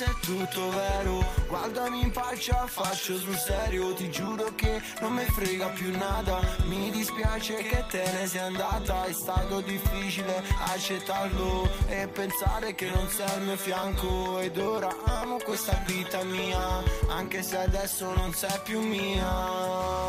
se è tutto vero. Guardami in faccia, faccio sul serio. Ti giuro che non mi frega più nada. Mi dispiace che te ne sei andata. È stato difficile accettarlo E pensare che non sei al mio fianco. Ed ora amo questa vita mia Anche se adesso non sei più mia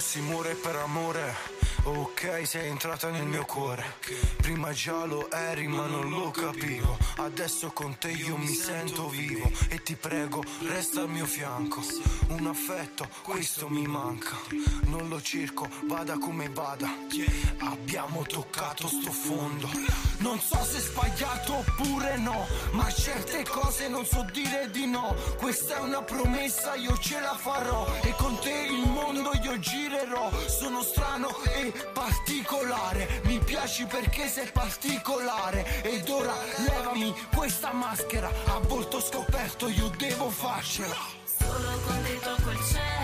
si muore per amore. Ok, sei entrata nel mio cuore. Prima già lo eri, ma non lo capivo. Adesso con te io mi sento vivo. E ti prego, resta al mio fianco. Un affetto, questo mi manca. Non lo cerco, vada come vada. Abbiamo toccato sto fondo. Non so se è sbagliato oppure no. Ma certe cose non so dire di no. Questa è una promessa, io ce la farò. E con te il mondo io girerò. Sono strano e particolare. Mi piaci perché sei particolare. Ed ora levami questa maschera. A volto scoperto io devo farcela. Solo te tocco il cielo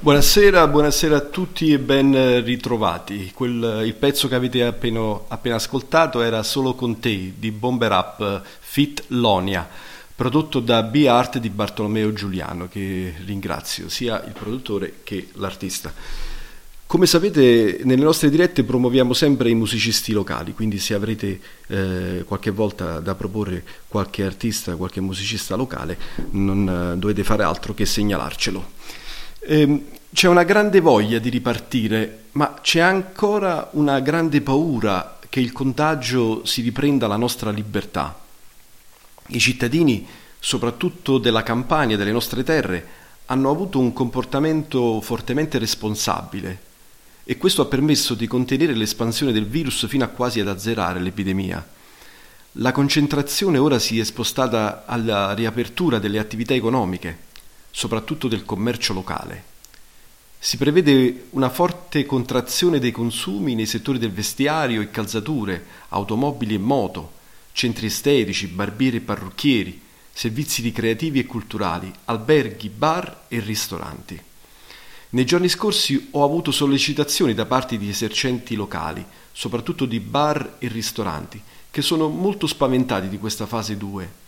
Buonasera, buonasera, a tutti e ben ritrovati. Quel, il pezzo che avete appena, appena, ascoltato era Solo con te di Bomber Up Fit Lonia, prodotto da B-Art di Bartolomeo Giuliano, che ringrazio, sia il produttore che l'artista. Come sapete, nelle nostre dirette promuoviamo sempre i musicisti locali, quindi se avrete eh, qualche volta da proporre qualche artista, qualche musicista locale, non eh, dovete fare altro che segnalarcelo. Ehm, c'è una grande voglia di ripartire, ma c'è ancora una grande paura che il contagio si riprenda la nostra libertà. I cittadini, soprattutto della campagna e delle nostre terre, hanno avuto un comportamento fortemente responsabile e questo ha permesso di contenere l'espansione del virus fino a quasi ad azzerare l'epidemia. La concentrazione ora si è spostata alla riapertura delle attività economiche, soprattutto del commercio locale. Si prevede una forte contrazione dei consumi nei settori del vestiario e calzature, automobili e moto, centri estetici, barbieri e parrucchieri, servizi ricreativi e culturali, alberghi, bar e ristoranti. Nei giorni scorsi ho avuto sollecitazioni da parte di esercenti locali, soprattutto di bar e ristoranti, che sono molto spaventati di questa fase 2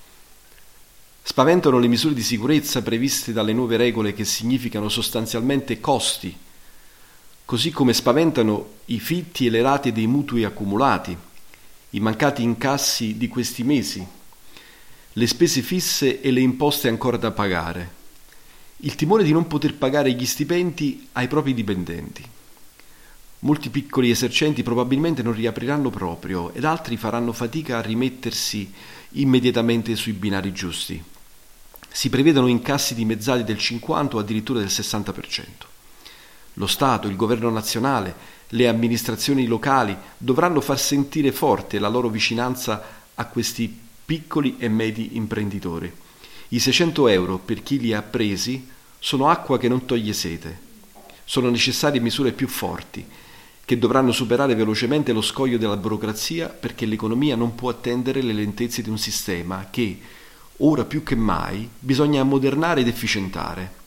Spaventano le misure di sicurezza previste dalle nuove regole che significano sostanzialmente costi, così come spaventano i fitti e le rate dei mutui accumulati, i mancati incassi di questi mesi, le spese fisse e le imposte ancora da pagare, il timore di non poter pagare gli stipendi ai propri dipendenti. Molti piccoli esercenti probabilmente non riapriranno proprio ed altri faranno fatica a rimettersi immediatamente sui binari giusti. Si prevedono incassi dimezzati del 50 o addirittura del 60%. Lo Stato, il governo nazionale, le amministrazioni locali dovranno far sentire forte la loro vicinanza a questi piccoli e medi imprenditori. I 600 euro per chi li ha presi sono acqua che non toglie sete. Sono necessarie misure più forti, che dovranno superare velocemente lo scoglio della burocrazia perché l'economia non può attendere le lentezze di un sistema che, ora più che mai, bisogna ammodernare ed efficientare.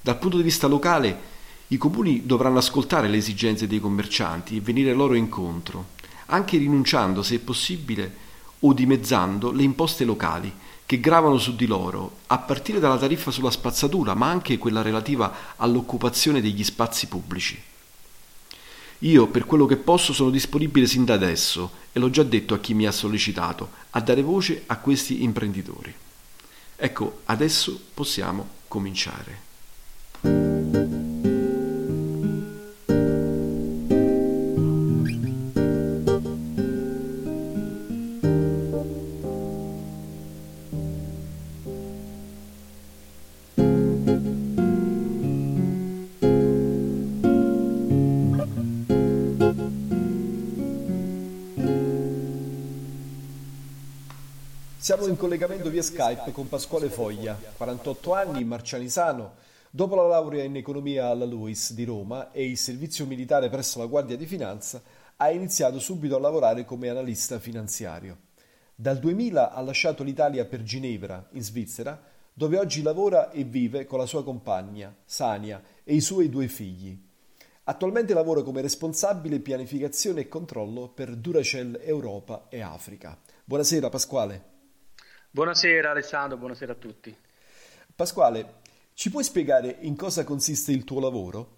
Dal punto di vista locale, i comuni dovranno ascoltare le esigenze dei commercianti e venire loro incontro, anche rinunciando, se possibile, o dimezzando le imposte locali che gravano su di loro, a partire dalla tariffa sulla spazzatura, ma anche quella relativa all'occupazione degli spazi pubblici. Io, per quello che posso, sono disponibile sin da adesso, e l'ho già detto a chi mi ha sollecitato, a dare voce a questi imprenditori. Ecco, adesso possiamo cominciare. Siamo in collegamento via Skype con Pasquale Foglia, 48 anni, marcianisano. Dopo la laurea in economia alla LUIS di Roma e il servizio militare presso la Guardia di Finanza, ha iniziato subito a lavorare come analista finanziario. Dal 2000 ha lasciato l'Italia per Ginevra, in Svizzera, dove oggi lavora e vive con la sua compagna, Sania, e i suoi due figli. Attualmente lavora come responsabile pianificazione e controllo per Duracell Europa e Africa. Buonasera Pasquale. Buonasera Alessandro, buonasera a tutti. Pasquale, ci puoi spiegare in cosa consiste il tuo lavoro?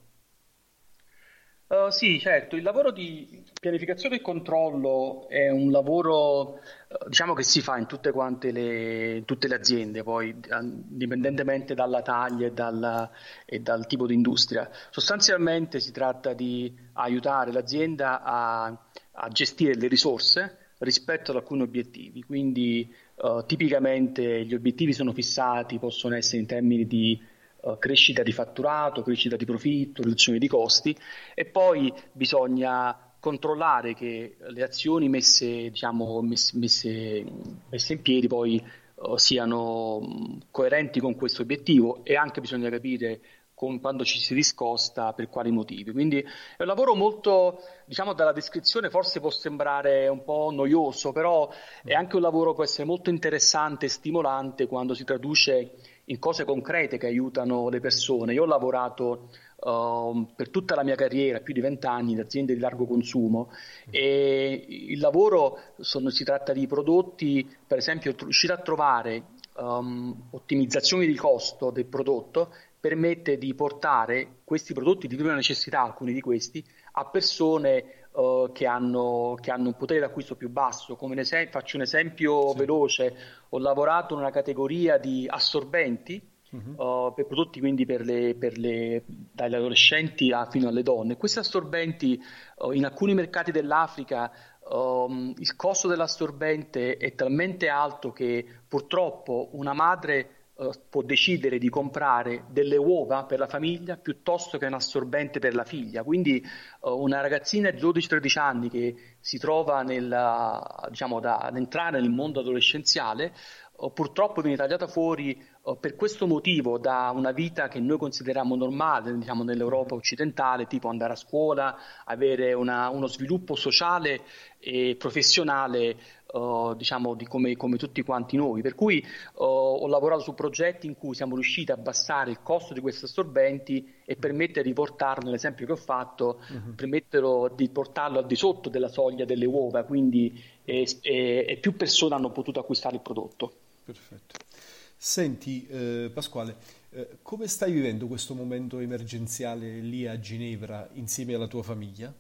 Uh, sì, certo, il lavoro di pianificazione e controllo è un lavoro uh, diciamo che si fa in tutte quante le, in tutte le aziende, poi indipendentemente dalla taglia e, dalla, e, dal tipo di industria. Sostanzialmente si tratta di aiutare l'azienda a, a gestire le risorse rispetto ad alcuni obiettivi, quindi Uh, tipicamente gli obiettivi sono fissati, possono essere in termini di uh, crescita di fatturato, crescita di profitto, riduzione di costi e poi bisogna controllare che le azioni messe, diciamo, messe, messe, messe in piedi poi uh, siano coerenti con questo obiettivo e anche bisogna capire con, quando ci si discosta per quali motivi. Quindi è un lavoro molto, diciamo dalla descrizione forse può sembrare un po' noioso, però è anche un lavoro che può essere molto interessante e stimolante quando si traduce in cose concrete che aiutano le persone. Io ho lavorato uh, per tutta la mia carriera, più di vent'anni, in aziende di largo consumo e il lavoro sono, si tratta di prodotti, per esempio riuscire a trovare um, ottimizzazioni di costo del prodotto permette di portare questi prodotti di prima necessità, alcuni di questi, a persone uh, che, hanno, che, hanno, un potere d'acquisto più basso. Come esempio, faccio un esempio sì. veloce, ho lavorato in una categoria di assorbenti, uh-huh. uh, per prodotti quindi per le, per le, dagli adolescenti a, fino alle donne. Questi assorbenti uh, in alcuni mercati dell'Africa um, il costo dell'assorbente è talmente alto che purtroppo una madre uh, può decidere di comprare delle uova per la famiglia piuttosto che un assorbente per la figlia. Quindi uh, una ragazzina di 12-13 anni che si trova nel, diciamo, da, ad entrare nel mondo adolescenziale uh, purtroppo viene tagliata fuori per questo motivo da una vita che noi consideriamo normale diciamo, nell'Europa occidentale, tipo andare a scuola, avere una, uno sviluppo sociale e professionale uh, diciamo di come, come, tutti quanti noi. Per cui uh, ho lavorato su progetti in cui siamo riusciti a abbassare il costo di questi assorbenti e permettere di portarlo, nell'esempio che ho fatto, uh-huh. permetterlo di portarlo al di sotto della soglia delle uova, quindi e, e, e più persone hanno potuto acquistare il prodotto. Perfetto. Senti eh, Pasquale, eh, come stai vivendo questo momento emergenziale lì a Ginevra insieme alla tua famiglia?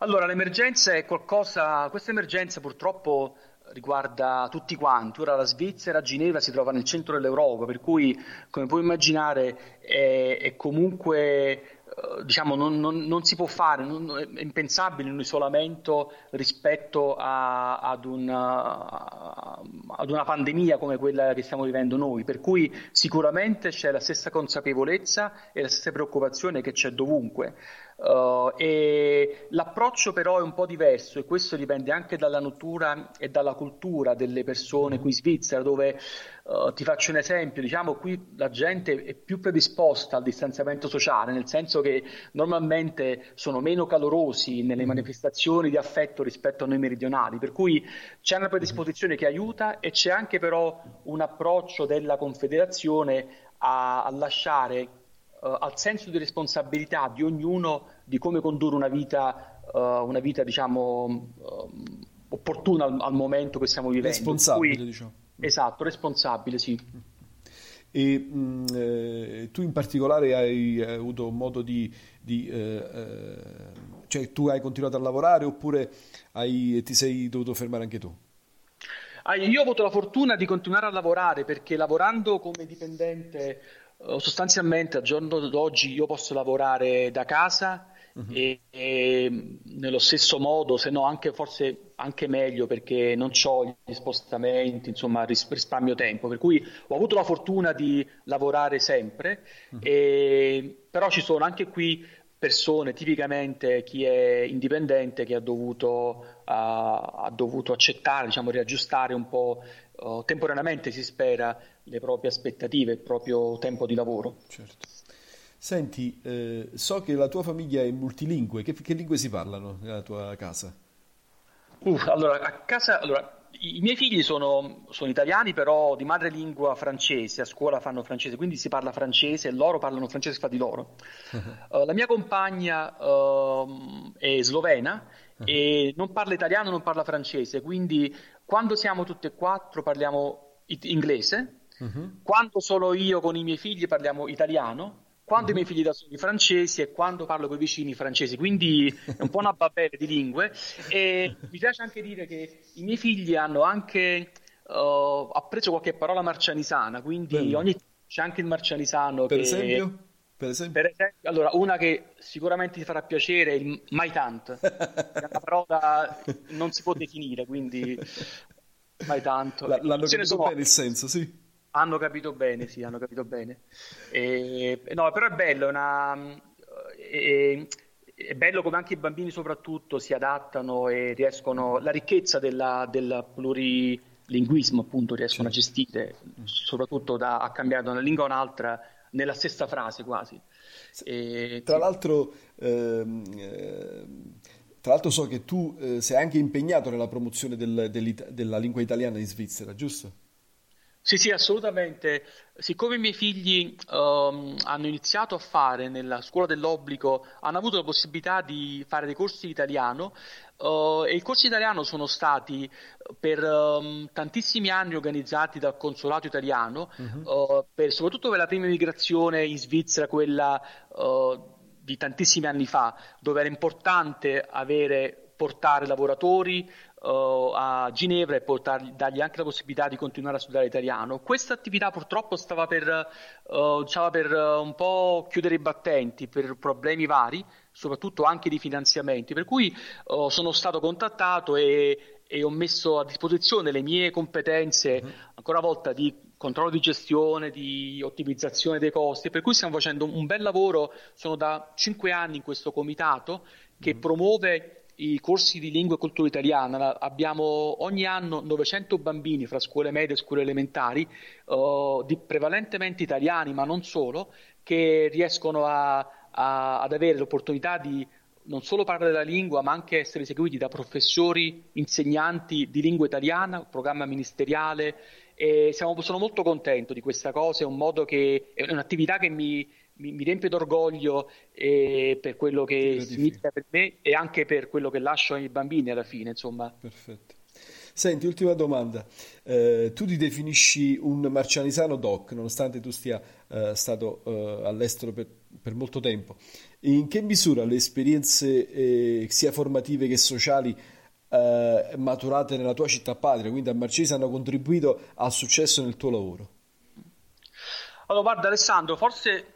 Allora, l'emergenza è qualcosa, questa emergenza purtroppo riguarda tutti quanti. Ora la Svizzera, Ginevra si trova nel centro dell'Europa, per cui, come puoi immaginare, è, è comunque eh, diciamo, non, non, non, si può fare, non, è impensabile un isolamento rispetto a, ad, un, a, ad una pandemia come quella che stiamo vivendo noi, per cui sicuramente c'è la stessa consapevolezza e la stessa preoccupazione che c'è dovunque. Uh, e l'approccio però è un po' diverso e questo dipende anche dalla natura e dalla cultura delle persone qui in Svizzera, dove uh, ti faccio un esempio, diciamo qui la gente è più predisposta al distanziamento sociale, nel senso che normalmente sono meno calorosi nelle manifestazioni di affetto rispetto a noi meridionali, per cui c'è una predisposizione che aiuta e c'è anche però un approccio della Confederazione a, a lasciare uh, al senso di responsabilità di ognuno di come condurre una vita, uh, una vita diciamo, uh, opportuna al, al, momento che stiamo vivendo. Responsabile, Cui, diciamo. Esatto, responsabile, sì. E mh, eh, tu in particolare hai avuto modo di, di eh, cioè tu hai continuato a lavorare oppure hai, ti sei dovuto fermare anche tu? Ah, io ho avuto la fortuna di continuare a lavorare perché lavorando come dipendente sostanzialmente al giorno d'oggi io posso lavorare da casa uh-huh. e, e, nello stesso modo, se no anche forse anche meglio perché non ho gli spostamenti, insomma ris- risparmio tempo, per cui ho avuto la fortuna di lavorare sempre, uh-huh. e, però ci sono anche qui persone, tipicamente chi è indipendente che ha dovuto, ha dovuto accettare, diciamo, riaggiustare un po' uh, temporaneamente, si spera, le proprie aspettative, il proprio tempo di lavoro. Certo. Senti, eh, so che la tua famiglia è multilingue, che, che lingue si parlano nella tua casa? Uh, allora, a casa, allora, i miei figli sono, sono, italiani, però di madrelingua francese, a scuola fanno francese, quindi si parla francese e loro parlano francese fra di loro. Uh, la mia compagna uh, è slovena. E non parla italiano, non parla francese, quindi quando siamo tutti e quattro parliamo it- inglese, uh-huh. quando sono io con i miei figli parliamo italiano quando mm-hmm. i miei figli da soli francesi e quando parlo con i vicini francesi, quindi è un po' una babele di lingue e mi piace anche dire che i miei figli hanno anche uh, appreso qualche parola marcianisana, quindi Bello. ogni c'è anche il marcianisano per che... esempio? Per esempio? per esempio? allora, una che sicuramente ti farà piacere è il mai tant, è una parola non si può definire, quindi mai tanto. L- l'hanno capito bene il senso, sì. Hanno capito bene, sì, hanno capito bene. E, no, però è bello, è, una, è, è, bello come anche i bambini soprattutto si adattano e riescono, la ricchezza della, del plurilinguismo appunto riescono sì. a gestire, soprattutto da, a cambiare da una lingua a un'altra nella stessa frase quasi. E, tra, sì. l'altro, ehm, eh, tra l'altro so che tu eh, sei anche impegnato nella promozione del, della lingua italiana in Svizzera, giusto? Sì, sì, assolutamente. Siccome i miei figli um, hanno iniziato a fare nella scuola dell'obbligo, hanno avuto la possibilità di fare dei corsi di italiano uh, e i corsi di italiano sono stati per um, tantissimi anni organizzati dal consolato italiano, uh-huh. uh, per, soprattutto per la prima migrazione in Svizzera, quella uh, di tantissimi anni fa, dove era importante avere, portare lavoratori uh, a Ginevra e portargli, dargli anche la possibilità di continuare a studiare italiano. Questa attività purtroppo stava per, uh, stava per uh, un po' chiudere i battenti per problemi vari, soprattutto anche di finanziamenti, per cui sono stato contattato e, e, ho messo a disposizione le mie competenze, mm-hmm. ancora una volta, di controllo di gestione, di ottimizzazione dei costi, per cui stiamo facendo un bel lavoro, sono da cinque anni in questo comitato che mm-hmm. promuove i corsi di lingua e cultura italiana. Abbiamo ogni anno 900 bambini fra scuole medie e scuole elementari, uh, di, prevalentemente italiani, ma non solo, che riescono a, a, ad avere l'opportunità di non solo parlare la lingua, ma anche essere seguiti da professori, insegnanti di lingua italiana, programma ministeriale. E siamo, sono molto contento di questa cosa, è, un modo che, è un'attività che mi, mi, mi riempie d'orgoglio eh, per quello che significa per me e anche per quello che lascio ai bambini alla fine, insomma. Perfetto. Senti, ultima domanda. Eh, tu ti definisci un marcianisano doc, nonostante tu sia eh, stato eh, all'estero per, per, molto tempo. In che misura le esperienze eh, sia formative che sociali eh, maturate nella tua città padre, quindi a Marcese, hanno contribuito al successo nel tuo lavoro? Allora, guarda Alessandro, forse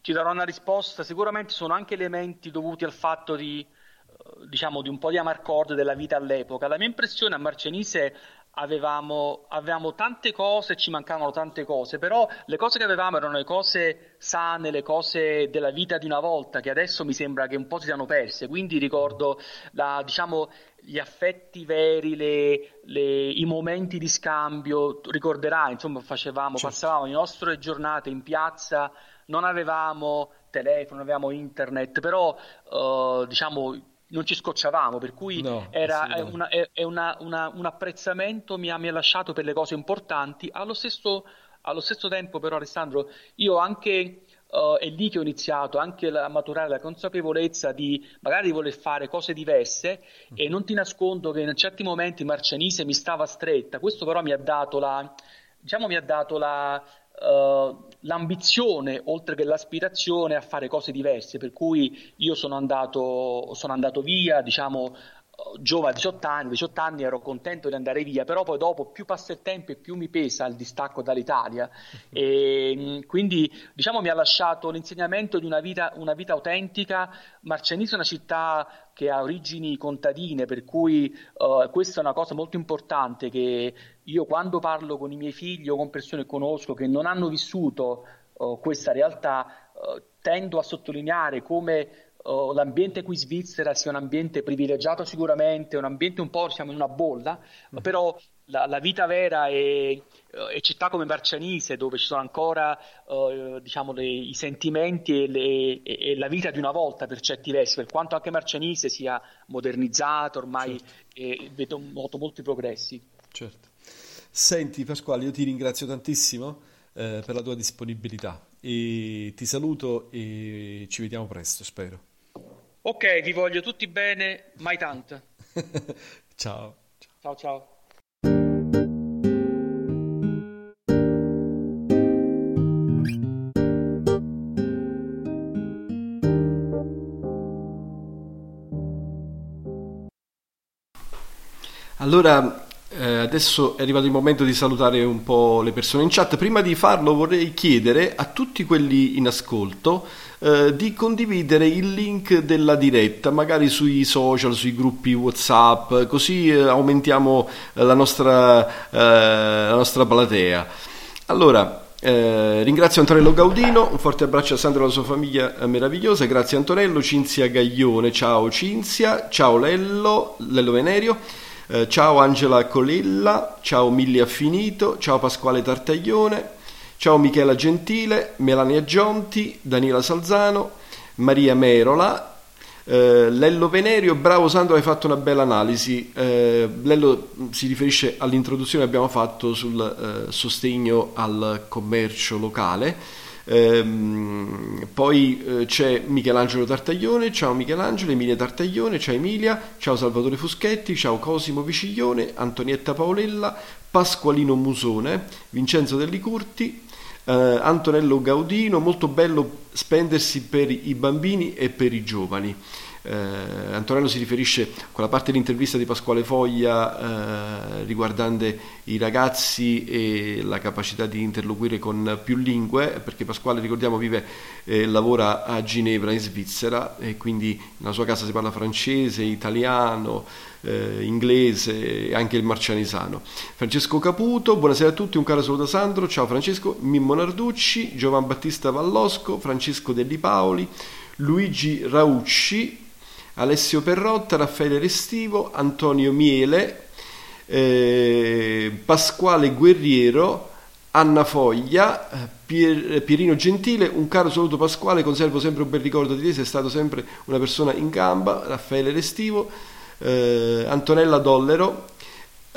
ti darò una risposta, sicuramente sono anche elementi dovuti al fatto di, eh, diciamo, di un po' di amarcord della vita all'epoca. La mia impressione a Marcenise avevamo, avevamo tante cose, ci mancavano tante cose, però le cose che avevamo erano le cose sane, le cose della vita di una volta, che adesso mi sembra che un po' si siano perse. Quindi ricordo la, diciamo, gli affetti veri, le, le, i momenti di scambio. Ricorderai, insomma, facevamo, certo. passavamo le nostre giornate in piazza, non avevamo telefono, non avevamo internet, però uh, diciamo non ci scocciavamo, per cui no, era sì, una, è, è una, una, un apprezzamento mi ha, mi ha, lasciato per le cose importanti. Allo stesso, allo stesso tempo, però, Alessandro, io anche. Uh, è lì che ho iniziato anche a maturare la consapevolezza di magari di voler fare cose diverse mm. e non ti nascondo che in certi momenti Marcianise mi stava stretta, questo però mi ha dato la, diciamo, mi ha dato la, uh, l'ambizione oltre che l'aspirazione a fare cose diverse, per cui io sono andato, sono andato via, diciamo, giovane, 18 anni, 18 anni ero contento di andare via, però poi dopo più passa il tempo e più mi pesa il distacco dall'Italia e quindi diciamo mi ha lasciato l'insegnamento di una vita, una vita autentica. Marcianise è una città che ha origini contadine, per cui uh, questa è una cosa molto importante che io quando parlo con i miei figli o con persone che conosco che non hanno vissuto uh, questa realtà, uh, tendo a sottolineare come uh, l'ambiente qui in Svizzera sia un ambiente privilegiato sicuramente, un ambiente un po' siamo in una bolla, mm. però la, la, vita vera è, è, città come Marcianise dove ci sono ancora uh, diciamo, le, i sentimenti e, le, e, e, la vita di una volta per certi versi, per quanto anche Marcianise sia modernizzato ormai certo. e vedo molto, molti progressi. Certo. Senti Pasquale, io ti ringrazio tantissimo eh, per la tua disponibilità e ti saluto e ci vediamo presto, spero. Ok, vi voglio tutti bene, mai tanto. ciao. Ciao ciao. Allora, eh, adesso è arrivato il momento di salutare un po' le persone in chat. Prima di farlo vorrei chiedere a tutti quelli in ascolto eh, di condividere il link della diretta, magari sui social, sui gruppi WhatsApp, così eh, aumentiamo la nostra, eh, la nostra platea. Allora, eh, ringrazio Antonello Gaudino, un forte abbraccio a Sandro e alla sua famiglia meravigliosa, grazie Antonello, Cinzia Gaglione, ciao Cinzia, ciao Lello, Lello Venerio. Eh, ciao Angela Colella, ciao Milli Affinito, ciao Pasquale Tartaglione, ciao Michela Gentile, Melania Gionti, Daniela Salzano, Maria Merola, eh, Lello Venerio, bravo Sandro, hai fatto una bella analisi. Eh, Lello si riferisce all'introduzione che abbiamo fatto sul eh, sostegno al commercio locale. Ehm, poi eh, c'è Michelangelo Tartaglione, ciao Michelangelo, Emilia Tartaglione, ciao Emilia, ciao Salvatore Fuschetti, ciao Cosimo Viciglione, Antonietta Paolella, Pasqualino Musone, Vincenzo Dellicurti, eh, Antonello Gaudino, molto bello spendersi per i bambini e per i giovani eh, Antonello si riferisce a quella parte dell'intervista di Pasquale Foglia eh, riguardante i ragazzi e la capacità di interloquire con più lingue, perché Pasquale, ricordiamo, vive e eh, lavora a Ginevra in Svizzera e quindi nella sua casa si parla francese, italiano, eh, inglese e anche il marcianisano. Francesco Caputo, buonasera a tutti, un caro saluto da Sandro, ciao Francesco, Mimmo Narducci, Giovan Battista Vallosco, Francesco Delli Paoli, Luigi Raucci, Alessio Perrotta, Raffaele Restivo, Antonio Miele, eh, Pasquale Guerriero, Anna Foglia, Pier, Pierino Gentile, un caro saluto Pasquale, conservo sempre un bel ricordo di te, sei stato sempre una persona in gamba, Raffaele Restivo, eh, Antonella Dollero,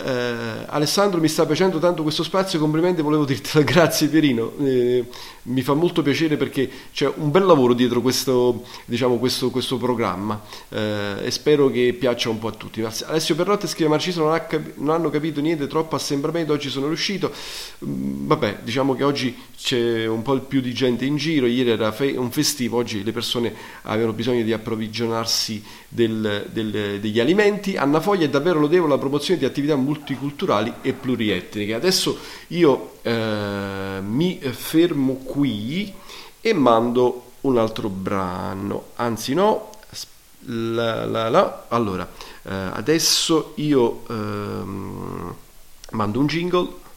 eh, Alessandro mi sta piacendo tanto questo spazio, complimenti, volevo dirtelo, grazie Pierino, eh, mi fa molto piacere perché c'è un bel lavoro dietro questo, diciamo, questo, questo programma eh, e spero che piaccia un po' a tutti. Alessio Perrotte scrive Marciso non, ha capi- non hanno capito niente, troppo assembramento, oggi sono riuscito, mm, vabbè diciamo che oggi c'è un po' più di gente in giro, ieri era fe- un festivo, oggi le persone avevano bisogno di approvvigionarsi del, del, degli alimenti. Anna Foglia è davvero lodevole la promozione di attività multiculturali e plurietniche. Adesso io eh, mi fermo qui e mando un altro brano, anzi no, la, la, la. allora eh, adesso io ehm, Mando un jingle.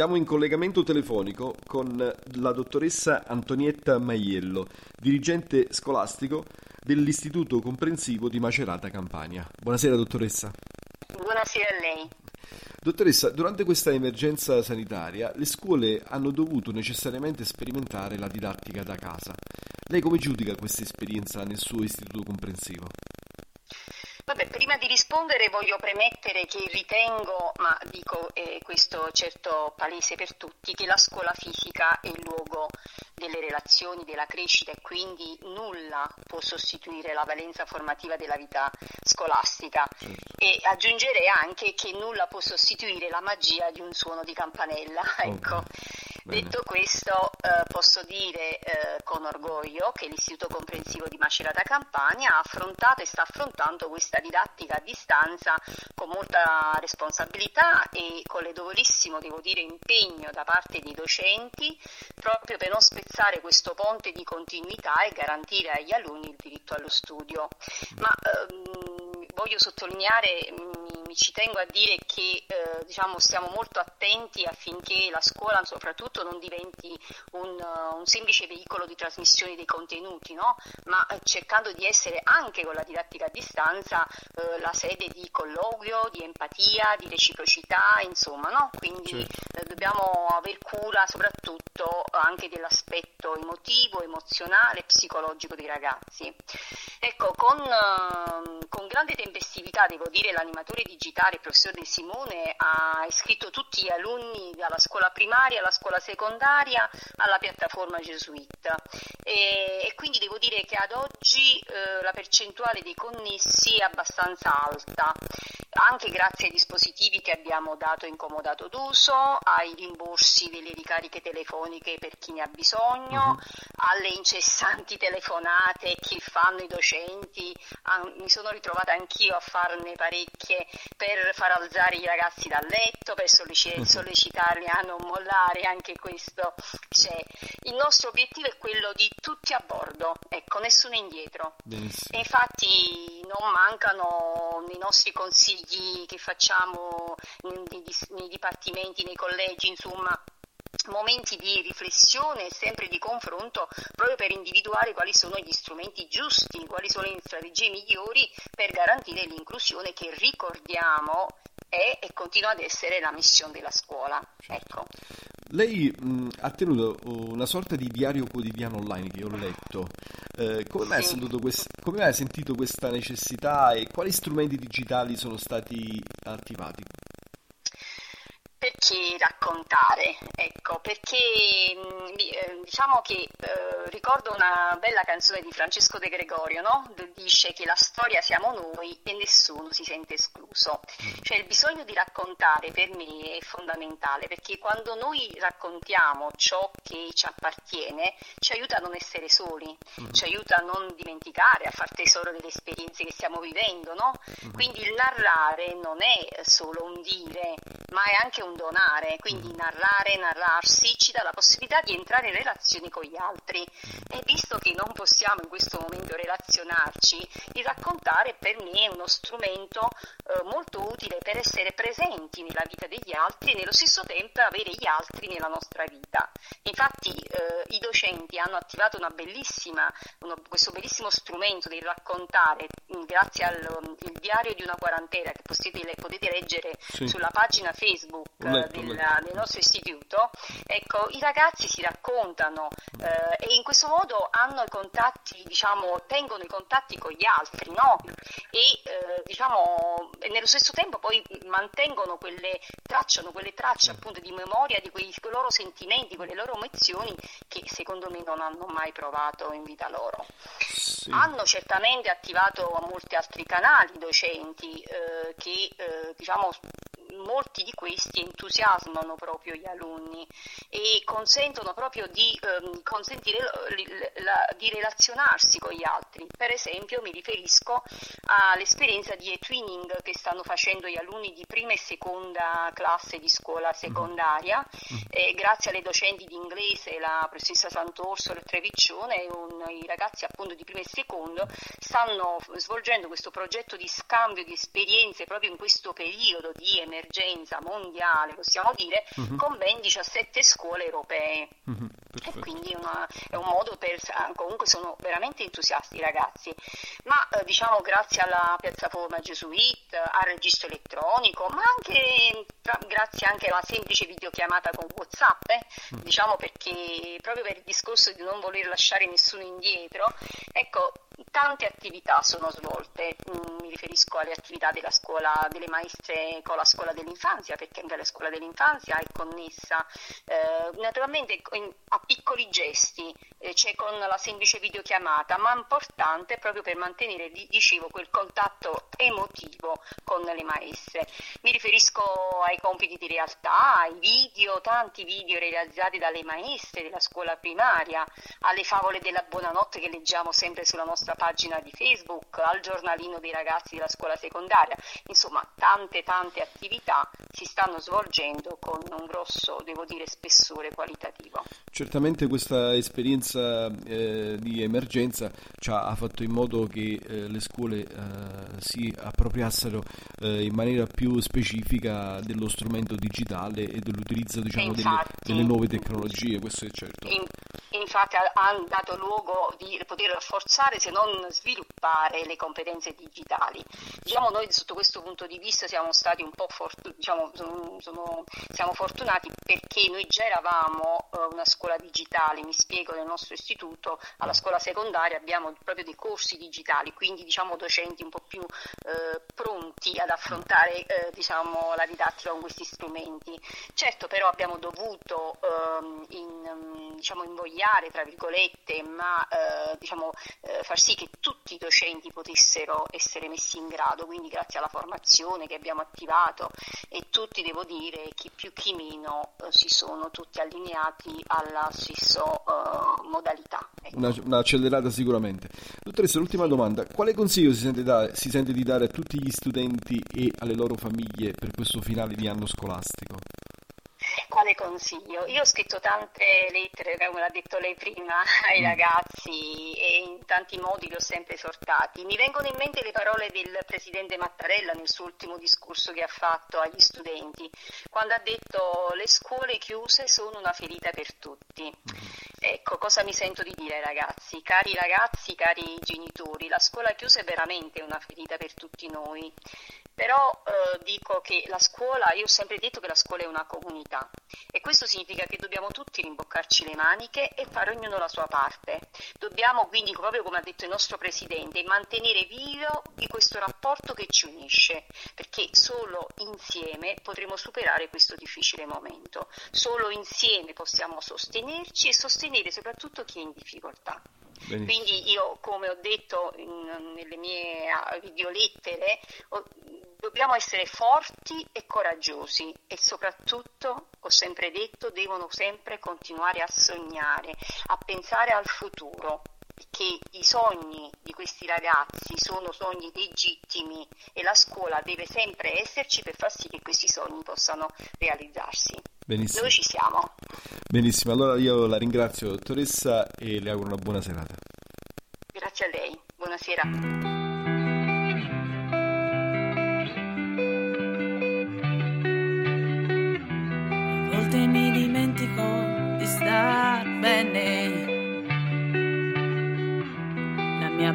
Siamo in collegamento telefonico con la dottoressa Antonietta Maiello, dirigente scolastico dell'Istituto Comprensivo di Macerata Campania. Buonasera dottoressa. Buonasera a lei. Dottoressa, durante questa emergenza sanitaria le scuole hanno dovuto necessariamente sperimentare la didattica da casa. Lei come giudica questa esperienza nel suo istituto comprensivo? Vabbè, prima di rispondere voglio premettere che ritengo, ma dico eh, questo certo palese per tutti, che la scuola fisica è il luogo delle relazioni, della crescita e quindi nulla può sostituire la valenza formativa della vita scolastica. Certo. E aggiungerei anche che nulla può sostituire la magia di un suono di campanella. ecco. Detto questo, eh, posso dire eh, con orgoglio che l'Istituto Comprensivo di Macerata Campania ha affrontato e sta affrontando questa didattica a distanza con molta responsabilità e con l'edovolissimo, devo dire, impegno da parte dei docenti proprio per non spezzare questo ponte di continuità e garantire agli alunni il diritto allo studio. Ma ehm, voglio sottolineare mi, mi, ci tengo a dire che eh, diciamo, stiamo molto attenti affinché la scuola soprattutto non diventi un, uh, un semplice veicolo di trasmissione dei contenuti, no? ma eh, cercando di essere anche con la didattica a distanza eh, la sede di colloquio, di empatia, di reciprocità, insomma, no? quindi certo. Eh, dobbiamo aver cura soprattutto anche dell'aspetto emotivo, emozionale, psicologico dei ragazzi. Ecco, con, uh, con grande tempestività, devo dire, l'animatore digitale, il professor De Simone, ha iscritto tutti gli alunni dalla scuola primaria alla scuola secondaria alla piattaforma Gesuit e, e quindi devo dire che ad oggi eh, la percentuale dei connessi è abbastanza alta, anche grazie ai dispositivi che abbiamo dato in comodato d'uso, ai rimborsi delle ricariche telefoniche per chi ne ha bisogno, uh-huh. alle incessanti telefonate che fanno i docenti, ah, mi sono ritrovata anch'io a farne parecchie per far alzare i ragazzi dal letto, per sollecit- sollecitarli a non mollare, anche questo c'è. Il nostro obiettivo è quello di tutti a bordo, ecco, nessuno indietro. Benissimo. E infatti non mancano nei nostri consigli che facciamo nei, nei dipartimenti, nei collegi, insomma, momenti di riflessione e sempre di confronto proprio per individuare quali sono gli strumenti giusti, quali sono le strategie migliori per garantire l'inclusione che ricordiamo è e continua ad essere la missione della scuola. Ecco. Lei mh, ha tenuto una sorta di diario quotidiano online che io ho letto. Eh, come, mai sì. quest- come mai ha sentito questa necessità e quali strumenti digitali sono stati attivati? Perché raccontare? Ecco, perché mm, eh, diciamo che eh, ricordo una bella canzone di Francesco De Gregorio, no? Dice che la storia siamo noi e nessuno si sente escluso. Mm. Cioè il bisogno di raccontare per me è fondamentale perché quando noi raccontiamo ciò che ci appartiene ci aiuta a non essere soli, mm. ci aiuta a non dimenticare, a far tesoro delle esperienze che stiamo vivendo, no? Quindi il narrare non è solo un dire, ma è anche un un donare, quindi mm. narrare, narrarsi ci dà la possibilità di entrare in relazione con gli altri e visto che non possiamo in questo momento relazionarci, il raccontare per me è uno strumento eh, molto utile per essere presenti nella vita degli altri e nello stesso tempo avere gli altri nella nostra vita. Infatti eh, i docenti hanno attivato uno, questo bellissimo strumento di raccontare mm, grazie al diario di una quarantena che potete, potete leggere sì. sulla pagina Facebook letto, del, del, nostro istituto, ecco, i ragazzi si raccontano eh, e in questo modo hanno i contatti, diciamo, tengono i contatti con gli altri, no? E eh, diciamo, nello stesso tempo poi mantengono quelle, tracciano quelle tracce appunto di memoria di quei loro sentimenti, quelle loro emozioni che secondo me non hanno mai provato in vita loro. Sì. Hanno certamente attivato molti altri canali docenti eh, che eh, diciamo molti di questi entusiasmano proprio gli alunni e consentono proprio di ehm, consentire la, di relazionarsi con gli altri. Per esempio mi riferisco all'esperienza di e-twinning che stanno facendo gli alunni di prima e seconda classe di scuola secondaria, mm-hmm. eh, grazie alle docenti di inglese, la professoressa Sant'Orso e Treviccione, un, i ragazzi appunto di prima e secondo stanno svolgendo questo progetto di scambio di esperienze proprio in questo periodo di emergenza mondiale, possiamo dire, uh-huh. con ben 17 scuole europee. Uh-huh. E quindi una, è un modo per, comunque sono veramente entusiasti i ragazzi, ma eh, diciamo grazie alla piattaforma Jesuit, al registro elettronico, ma anche tra, grazie anche alla semplice videochiamata con Whatsapp, eh, mm. diciamo perché proprio per il discorso di non voler lasciare nessuno indietro, ecco, tante attività sono svolte, mm, mi riferisco alle attività della scuola delle maestre con la scuola dell'infanzia, perché anche la scuola dell'infanzia è connessa eh, naturalmente a piccoli gesti, eh, c'è con la semplice videochiamata, ma importante proprio per mantenere, dicevo, quel contatto emotivo con le maestre. Mi riferisco ai compiti di realtà, ai video, tanti video realizzati dalle maestre della scuola primaria, alle favole della buonanotte che leggiamo sempre sulla nostra pagina di Facebook, al giornalino dei ragazzi della scuola secondaria. Insomma, tante tante attività si stanno svolgendo con un grosso, devo dire, spessore qualitativo. Certamente questa esperienza eh, di emergenza ha fatto in modo che eh, le scuole eh, si appropriassero eh, in maniera più specifica dello strumento digitale e dell'utilizzo diciamo, infatti, delle, delle, nuove tecnologie, questo è certo. In, infatti ha dato luogo di poter rafforzare se non sviluppare le competenze digitali. Diciamo noi sotto questo punto di vista siamo stati un po' fortu- diciamo, sono, sono, siamo fortunati perché noi già eravamo uh, una scuola digitale, mi spiego, nel nostro istituto, alla scuola secondaria abbiamo proprio dei corsi digitali, quindi diciamo docenti un po' più uh, pronti ad affrontare uh, diciamo, la didattica con questi strumenti. Certo però abbiamo dovuto ehm, in, diciamo, invogliare, tra virgolette, ma diciamo, far sì che tutti i docenti potessero essere messi in grado, quindi grazie alla formazione che abbiamo attivato e tutti, devo dire, chi più chi meno, eh, si sono tutti allineati alla stessa uh, modalità. Ecco. Una, una, accelerata sicuramente. Dottoressa, l'ultima domanda, quale consiglio si sente, da, si sente di dare a tutti gli studenti e alle loro famiglie per questo finale di anno scolastico? Quale consiglio? Io ho scritto tante lettere, come l'ha detto lei prima, ai mm. ragazzi e in tanti modi li ho sempre esortati. Mi vengono in mente le parole del presidente Mattarella nel suo ultimo discorso che ha fatto agli studenti, quando ha detto le scuole chiuse sono una ferita per tutti. Mm. Ecco, cosa mi sento di dire ai ragazzi? Cari ragazzi, cari genitori, la scuola chiusa è veramente una ferita per tutti noi. Però eh, dico che la scuola, io ho sempre detto che la scuola è una comunità e questo significa che dobbiamo tutti rimboccarci le maniche e fare ognuno la sua parte. Dobbiamo quindi, proprio come ha detto il nostro Presidente, mantenere vivo questo rapporto che ci unisce, perché solo insieme potremo superare questo difficile momento. Solo insieme possiamo sostenerci e sostenere soprattutto chi è in difficoltà. Benissimo. Quindi io, come ho detto in, nelle mie videolettere, ho, dobbiamo essere forti e coraggiosi e soprattutto, ho sempre detto, devono sempre continuare a sognare, a pensare al futuro che i sogni di questi ragazzi sono sogni legittimi e la scuola deve sempre esserci per far sì che questi sogni possano realizzarsi. Benissimo. Noi ci siamo. Benissimo, allora io la ringrazio dottoressa e le auguro una buona serata. Grazie a lei, buonasera.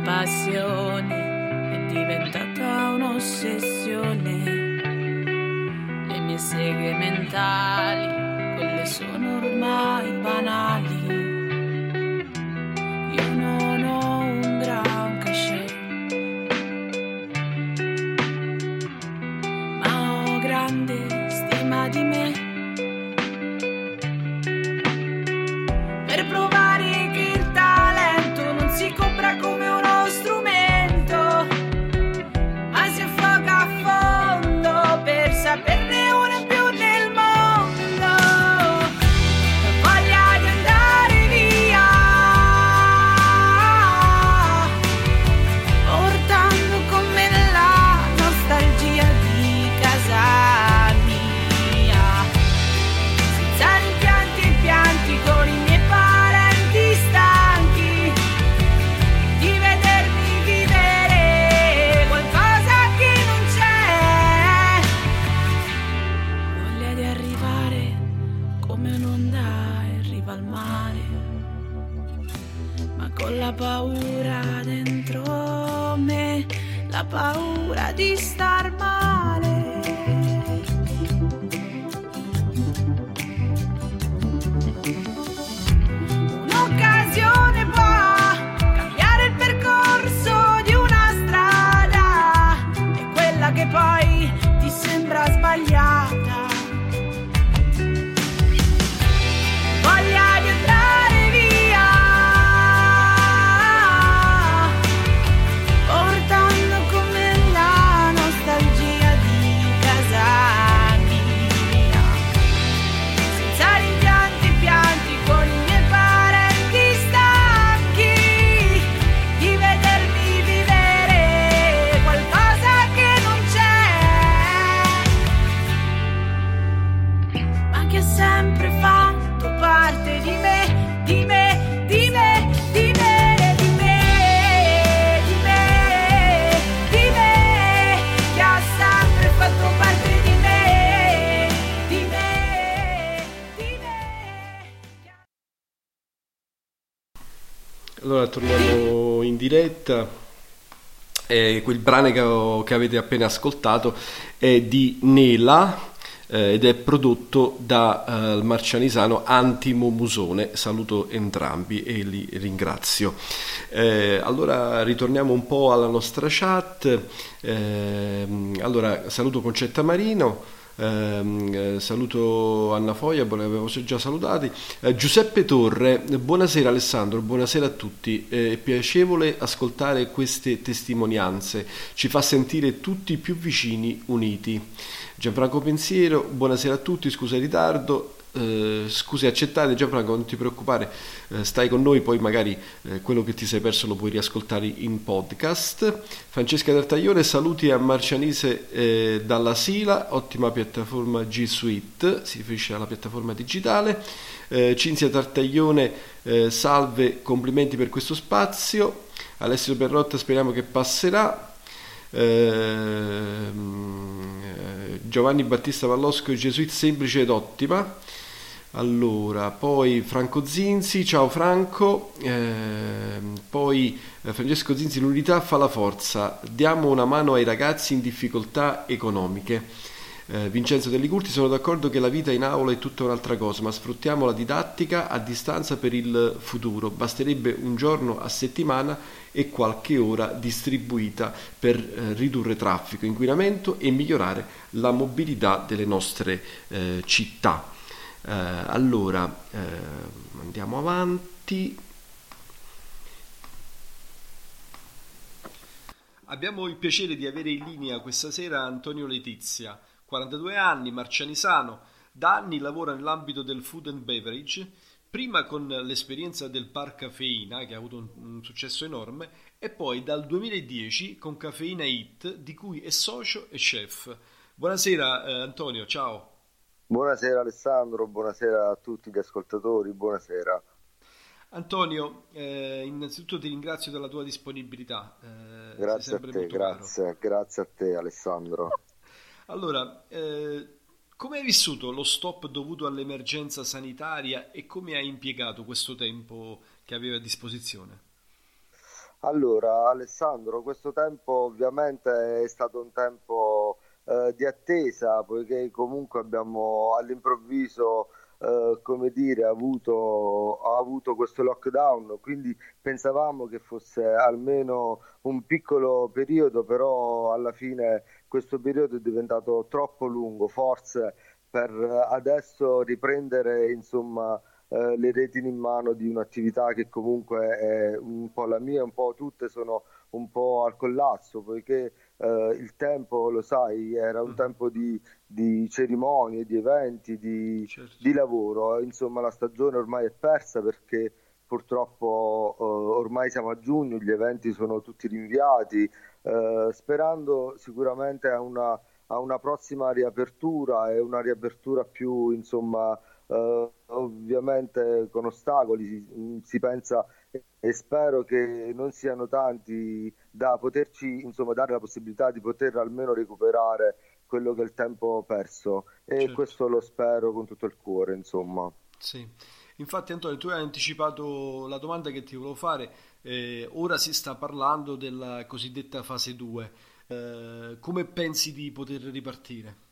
Passione è diventata un'ossessione. Le mie seghe mentali, quelle sono ormai banali. Diretta. Eh, quel brano che, ho- che avete appena ascoltato è di Nela eh, ed è prodotto dal marcianisano Antimo Musone. Saluto entrambi e li ringrazio. Eh, allora ritorniamo un po' alla nostra chat. Ehm, allora saluto Concetta Marino. Ehm, eh, saluto Anna Foglia, buona- avevo già salutati. Eh, Giuseppe Torre, buonasera Alessandro, buonasera a tutti. Eh, È piacevole ascoltare queste testimonianze, ci fa sentire tutti più vicini, uniti. Gianfranco Pensiero, buonasera a tutti, scusa il ritardo. Eh, scusi accettate Gianfranco non ti preoccupare. Eh, stai con noi poi magari eh, quello che ti sei perso lo puoi riascoltare in podcast. Francesca Tartaglione saluti a Marcianise eh, dalla Sila. Ottima piattaforma G Suite si riferisce alla piattaforma digitale. Eh, Cinzia Tartaglione salve complimenti per questo spazio. Alessio Perrotta speriamo che passerà. Ehm, eh, Giovanni Battista Vallosco Gesuit semplice ed ottima allora, poi Franco Zinzi, ciao Franco, Ehm, poi eh, Francesco Zinzi, l'unità fa la forza, diamo una mano ai ragazzi in difficoltà economiche. Eh, Vincenzo Delli Curti, sono d'accordo che la vita in aula è tutta un'altra cosa, ma sfruttiamo la didattica a distanza per il futuro. Basterebbe un giorno a settimana e qualche ora distribuita per eh, ridurre traffico, inquinamento e migliorare la mobilità delle nostre eh, città. Eh, allora, eh, andiamo avanti. Abbiamo il piacere di avere in linea questa sera Antonio Letizia, 42 anni, marcianisano, da anni lavora nell'ambito del food and beverage, prima con l'esperienza del Par Caffeina, che ha avuto un, successo enorme, e poi dal 2010 con Caffeina Hit, di cui è socio e chef. Buonasera eh, Antonio, ciao. Buonasera Alessandro, buonasera a tutti gli ascoltatori, buonasera. Antonio, eh, innanzitutto ti ringrazio della tua disponibilità. eh, Grazie a te, grazie, grazie a te Alessandro. Allora, eh, come hai vissuto lo stop dovuto all'emergenza sanitaria e come hai impiegato questo tempo che avevi a disposizione? Allora, Alessandro, questo tempo ovviamente è stato un tempo eh, di attesa, poiché comunque abbiamo all'improvviso, eh, come dire, avuto, avuto questo lockdown, quindi pensavamo che fosse almeno un piccolo periodo, però alla fine questo periodo è diventato troppo lungo, forse per adesso riprendere, insomma, eh, le redini in mano di un'attività che comunque è un po' la mia, un po' tutte sono un po' al collasso, poiché eh, il tempo, lo sai, era un Mm. tempo di, di cerimonie, di eventi, di, Certo. di lavoro. Insomma, la stagione ormai è persa perché purtroppo eh, ormai siamo a giugno, gli eventi sono tutti rinviati, eh, sperando sicuramente a una, a una prossima riapertura e una riapertura più, insomma, eh, ovviamente con ostacoli, si, si pensa e spero che non siano tanti da poterci, insomma, dare la possibilità di poter almeno recuperare quello che è il tempo perso e Certo. questo lo spero con tutto il cuore, insomma. Sì. Infatti Antonio, tu hai anticipato la domanda che ti volevo fare, eh, ora si sta parlando della cosiddetta fase 2, eh, come pensi di poter ripartire?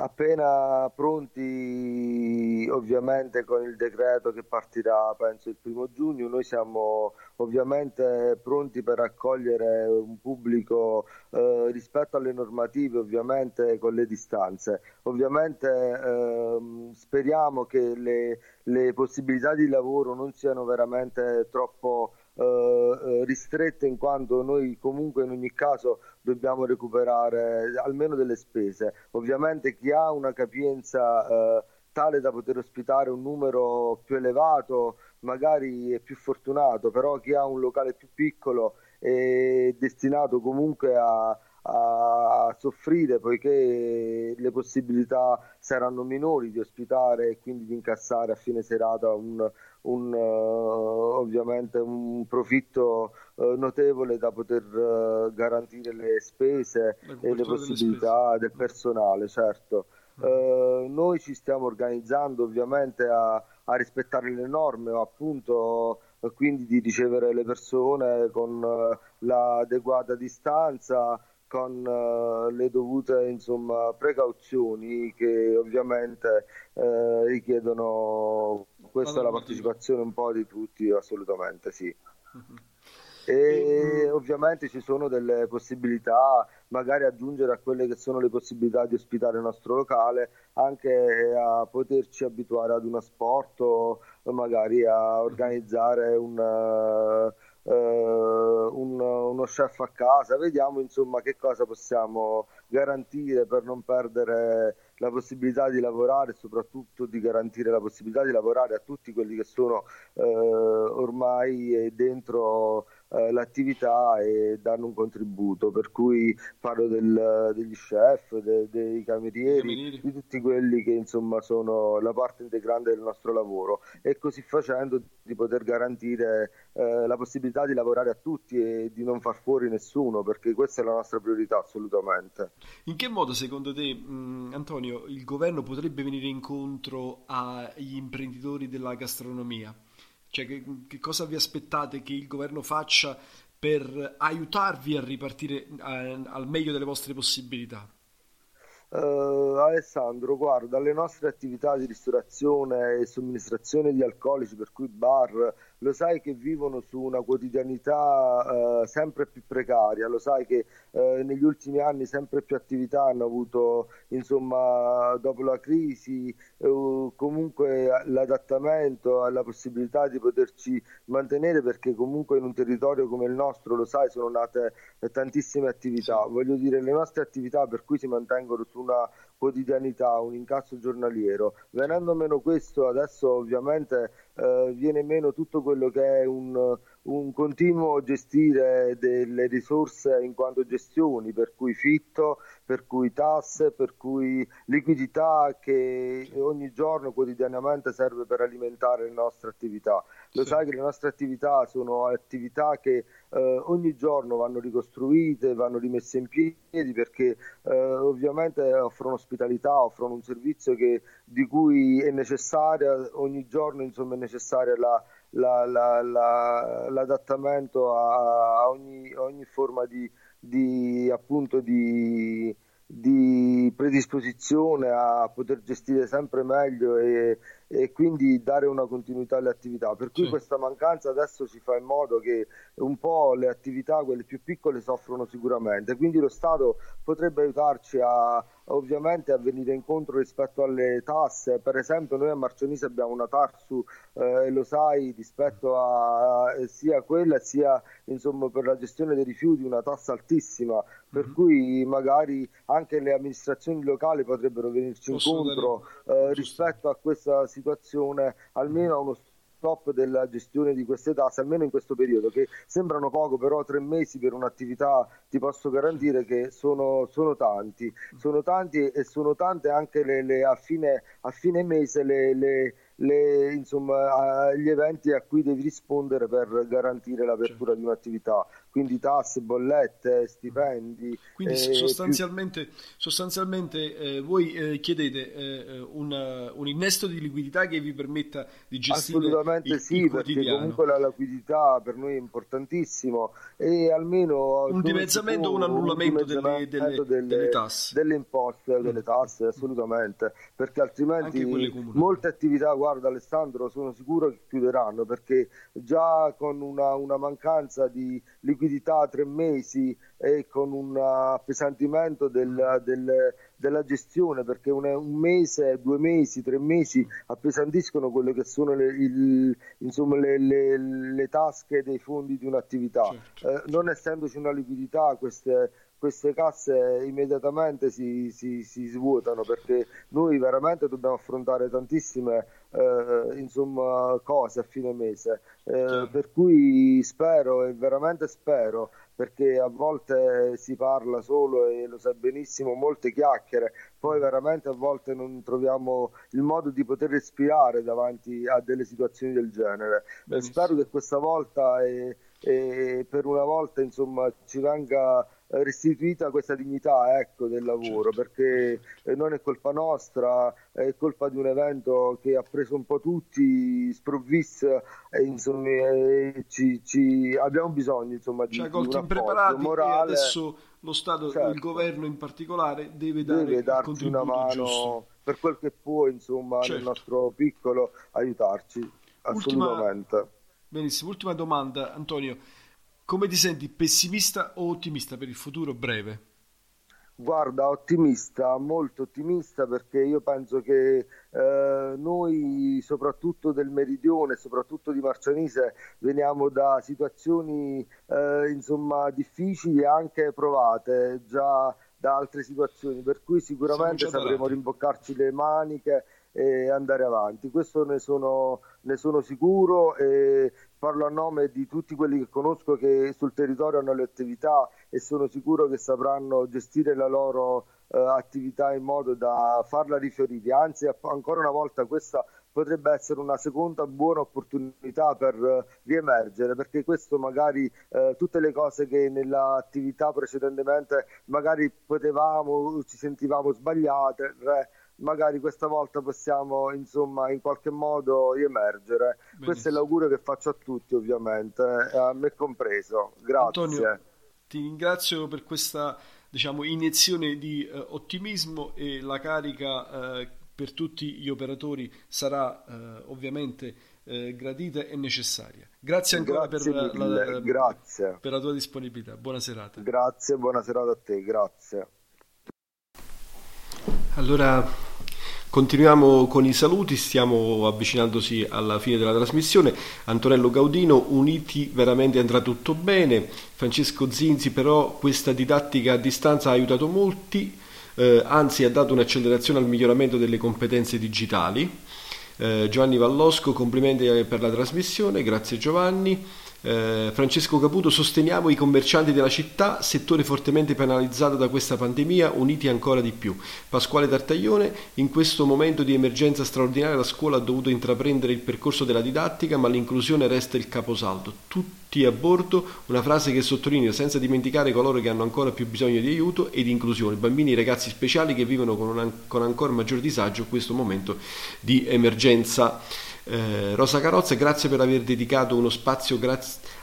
Appena pronti, ovviamente con il decreto che partirà, penso il primo giugno, noi siamo ovviamente pronti per accogliere un pubblico eh, rispetto alle normative, ovviamente con le distanze. Ovviamente ehm, speriamo che le, le possibilità di lavoro non siano veramente troppo eh, eh, ristrette in quanto noi comunque in ogni caso dobbiamo recuperare almeno delle spese. Ovviamente chi ha una capienza eh, tale da poter ospitare un numero più elevato magari è più fortunato, però chi ha un locale più piccolo è destinato comunque a, a soffrire poiché le possibilità saranno minori di ospitare e quindi di incassare a fine serata un, un, uh, ovviamente un profitto uh, notevole da poter uh, garantire le spese e le possibilità del personale, certo. Mm. noi ci stiamo organizzando ovviamente a, a rispettare le norme, appunto quindi di ricevere le persone con l'adeguata distanza, con uh, le dovute insomma, precauzioni che ovviamente uh, richiedono questa è la partecipazione un po' di tutti assolutamente sì uh-huh. e ovviamente ci sono delle possibilità magari aggiungere a quelle che sono le possibilità di ospitare il nostro locale anche a poterci abituare ad uno sport o magari a organizzare un Uh, un, uno chef a casa, vediamo insomma che cosa possiamo garantire per non perdere la possibilità di lavorare e soprattutto di garantire la possibilità di lavorare a tutti quelli che sono uh, ormai dentro uh, l'attività e danno un contributo, per cui parlo del, degli chef, de, dei camerieri, camerieri, di tutti quelli che insomma sono la parte integrante del nostro lavoro e così facendo di poter garantire la possibilità di lavorare a tutti e di non far fuori nessuno, perché questa è la nostra priorità assolutamente. In che modo secondo te, mh, Antonio, il governo potrebbe venire incontro agli imprenditori della gastronomia? Cioè, che, che cosa vi aspettate che il governo faccia per aiutarvi a ripartire a, eh, al meglio delle vostre possibilità? Uh, Alessandro, guarda, le nostre attività di ristorazione e somministrazione di alcolici, per cui bar, lo sai che vivono su una quotidianità uh, sempre più precaria, lo sai che uh, negli ultimi anni sempre più attività hanno avuto, insomma, dopo la crisi, comunque l'adattamento alla possibilità di poterci mantenere perché comunque in un territorio come il nostro, lo sai, sono nate tantissime attività. Voglio dire, le nostre attività per cui si mantengono su una quotidianità, un incasso giornaliero. Venendo meno questo, adesso ovviamente eh, viene meno tutto quello che è un, un, continuo gestire delle risorse in quanto gestioni, per cui fitto, per cui tasse, per cui liquidità che ogni giorno quotidianamente serve per alimentare le nostre attività. Lo sì. sai che le nostre attività sono attività che eh, ogni giorno vanno ricostruite, vanno rimesse in piedi perché eh, ovviamente offrono ospitalità, offrono un servizio che, di cui è necessaria, ogni giorno insomma, è necessaria la, la, la, l'adattamento a, a ogni, ogni, forma di, di, appunto, di, di predisposizione a poter gestire sempre meglio e, e quindi dare una continuità alle attività. Per cui sì. questa mancanza adesso ci fa in modo che un po' le attività, quelle più piccole, soffrono sicuramente. Quindi lo Stato potrebbe aiutarci a, ovviamente a venire incontro rispetto alle tasse. Per esempio, noi a Marcionise abbiamo una Tarsu, eh, lo sai, rispetto a, a sia quella sia insomma, per la gestione dei rifiuti una tassa altissima, per mm-hmm. cui magari anche le amministrazioni locali potrebbero venirci Posso incontro eh, rispetto a questa situazione, almeno a uno stop della gestione di queste tasse, almeno in questo periodo, che sembrano poco, però tre mesi per un'attività ti posso garantire che sono, sono tanti, sono tanti e sono tante anche le, le, a, fine, a, fine, mese le, le le, insomma, gli eventi a cui devi rispondere per garantire l'apertura di un'attività. Quindi tasse, bollette, stipendi. Quindi eh, sostanzialmente, più... sostanzialmente eh, voi eh, chiedete eh, una, un innesto di liquidità che vi permetta di gestire Assolutamente il, sì, il perché quotidiano. comunque la liquidità per noi è importantissimo e almeno un dimezzamento o un annullamento delle, delle, delle, delle, tasse. Delle imposte, delle tasse, assolutamente, perché altrimenti molte attività, guarda Alessandro, sono sicuro che chiuderanno perché già con una, una mancanza di liquidità a tre mesi e con un appesantimento del, del, della gestione perché un, un, mese, due mesi, tre mesi appesantiscono quelle che sono le, il, insomma, le, le, le, tasche dei fondi di un'attività. Certo. Eh, non essendoci una liquidità, queste, queste casse immediatamente si, si, si, svuotano perché noi veramente dobbiamo affrontare tantissime eh, insomma, cose a fine mese. Eh, certo. Per cui spero e veramente spero perché a volte si parla solo e lo sai benissimo, molte chiacchiere, poi veramente a volte non troviamo il modo di poter respirare davanti a delle situazioni del genere. Benissimo. Spero che questa volta e, e per una volta insomma ci venga restituita questa dignità ecco, del lavoro certo. perché non è colpa nostra, è colpa di un evento che ha preso un po' tutti sprovvisti e insomma e ci, ci, abbiamo bisogno insomma, di, cioè, di un impreparati morale. adesso lo Stato, certo. il governo in particolare deve, dare deve darci una mano giusto. per quel che può insomma certo. nel nostro piccolo aiutarci assolutamente. Ultima, benissimo, ultima domanda Antonio come ti senti, pessimista o ottimista per il futuro breve? Guarda, ottimista, molto ottimista perché io penso che eh, noi, soprattutto del meridione, soprattutto di Marcianise, veniamo da situazioni eh, insomma, difficili e anche provate già da altre situazioni, per cui sicuramente sapremo rimboccarci le maniche e andare avanti. Questo ne sono, ne sono sicuro e parlo a nome di tutti quelli che conosco che sul territorio hanno le attività e sono sicuro che sapranno gestire la loro eh, attività in modo da farla rifiorire. Anzi, ancora una volta questa potrebbe essere una seconda buona opportunità per uh, riemergere, perché questo magari uh, tutte le cose che nell'attività precedentemente magari potevamo, ci sentivamo sbagliate, re, magari questa volta possiamo insomma in qualche modo riemergere. Benissimo. Questo è l'augurio che faccio a tutti ovviamente, a me compreso. Grazie. Antonio, ti ringrazio per questa diciamo, iniezione di eh, ottimismo e la carica eh, per tutti gli operatori sarà eh, ovviamente eh, gradita e necessaria. Grazie ancora grazie per, la, la, grazie. per la tua disponibilità. Buona serata. Grazie, buona serata a te, grazie. Allora Continuiamo con i saluti, stiamo avvicinandosi alla fine della trasmissione. Antonello Gaudino, uniti veramente andrà tutto bene. Francesco Zinzi, però questa didattica a distanza ha aiutato molti, eh, anzi ha dato un'accelerazione al miglioramento delle competenze digitali. Eh, Giovanni Vallosco, complimenti per la trasmissione, grazie Giovanni. Eh, Francesco Caputo, sosteniamo i commercianti della città, settore fortemente penalizzato da questa pandemia, uniti ancora di più. Pasquale Tartaglione, in questo momento di emergenza straordinaria la scuola ha dovuto intraprendere il percorso della didattica, ma l'inclusione resta il caposaldo. Tutti a bordo, una frase che sottolinea senza dimenticare coloro che hanno ancora più bisogno di aiuto e di inclusione, bambini e ragazzi speciali che vivono con, un, con ancora maggior disagio questo momento di emergenza. Eh, Rosa Carrozza, grazie per aver dedicato uno spazio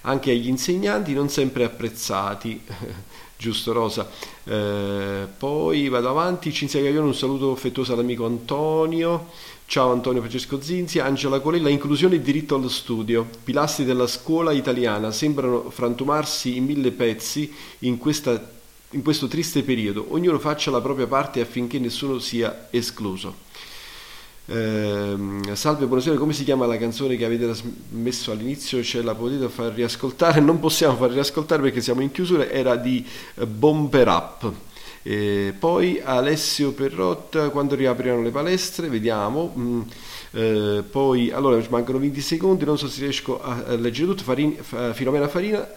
anche agli insegnanti, non sempre apprezzati. Giusto Rosa. Eh, poi vado avanti, Cinzia Gaglione, un saluto affettuoso all'amico Antonio. Ciao Antonio Francesco Zinzi, Angela Colella, inclusione e diritto allo studio. Pilastri della scuola italiana sembrano frantumarsi in mille pezzi in, questa, in questo triste periodo. Ognuno faccia la propria parte affinché nessuno sia escluso. Eh, salve, buonasera, come si chiama la canzone che avete messo all'inizio? Ce la potete far riascoltare? Non possiamo far riascoltare perché siamo in chiusura, era di eh, Bomber Up. E poi Alessio Perrotta, quando riapriranno le palestre, vediamo. Mm, eh, poi, allora, mancano 20 secondi, non so se riesco a, a leggere tutto. Farin, fa, Filomena Farina,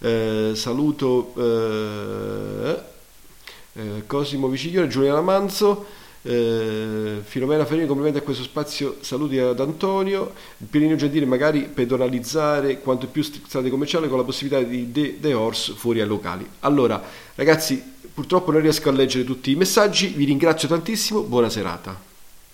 eh, saluto eh, eh, Cosimo Viciglione, Giuliana Manzo. Eh, Filomena Ferrini, complimenti a questo spazio, saluti ad Antonio. Pirinio Gentile, magari pedonalizzare quanto più strade commerciali con la possibilità di The, the Horse fuori ai locali. Allora, ragazzi, purtroppo non riesco a leggere tutti i messaggi, vi ringrazio tantissimo, buona serata.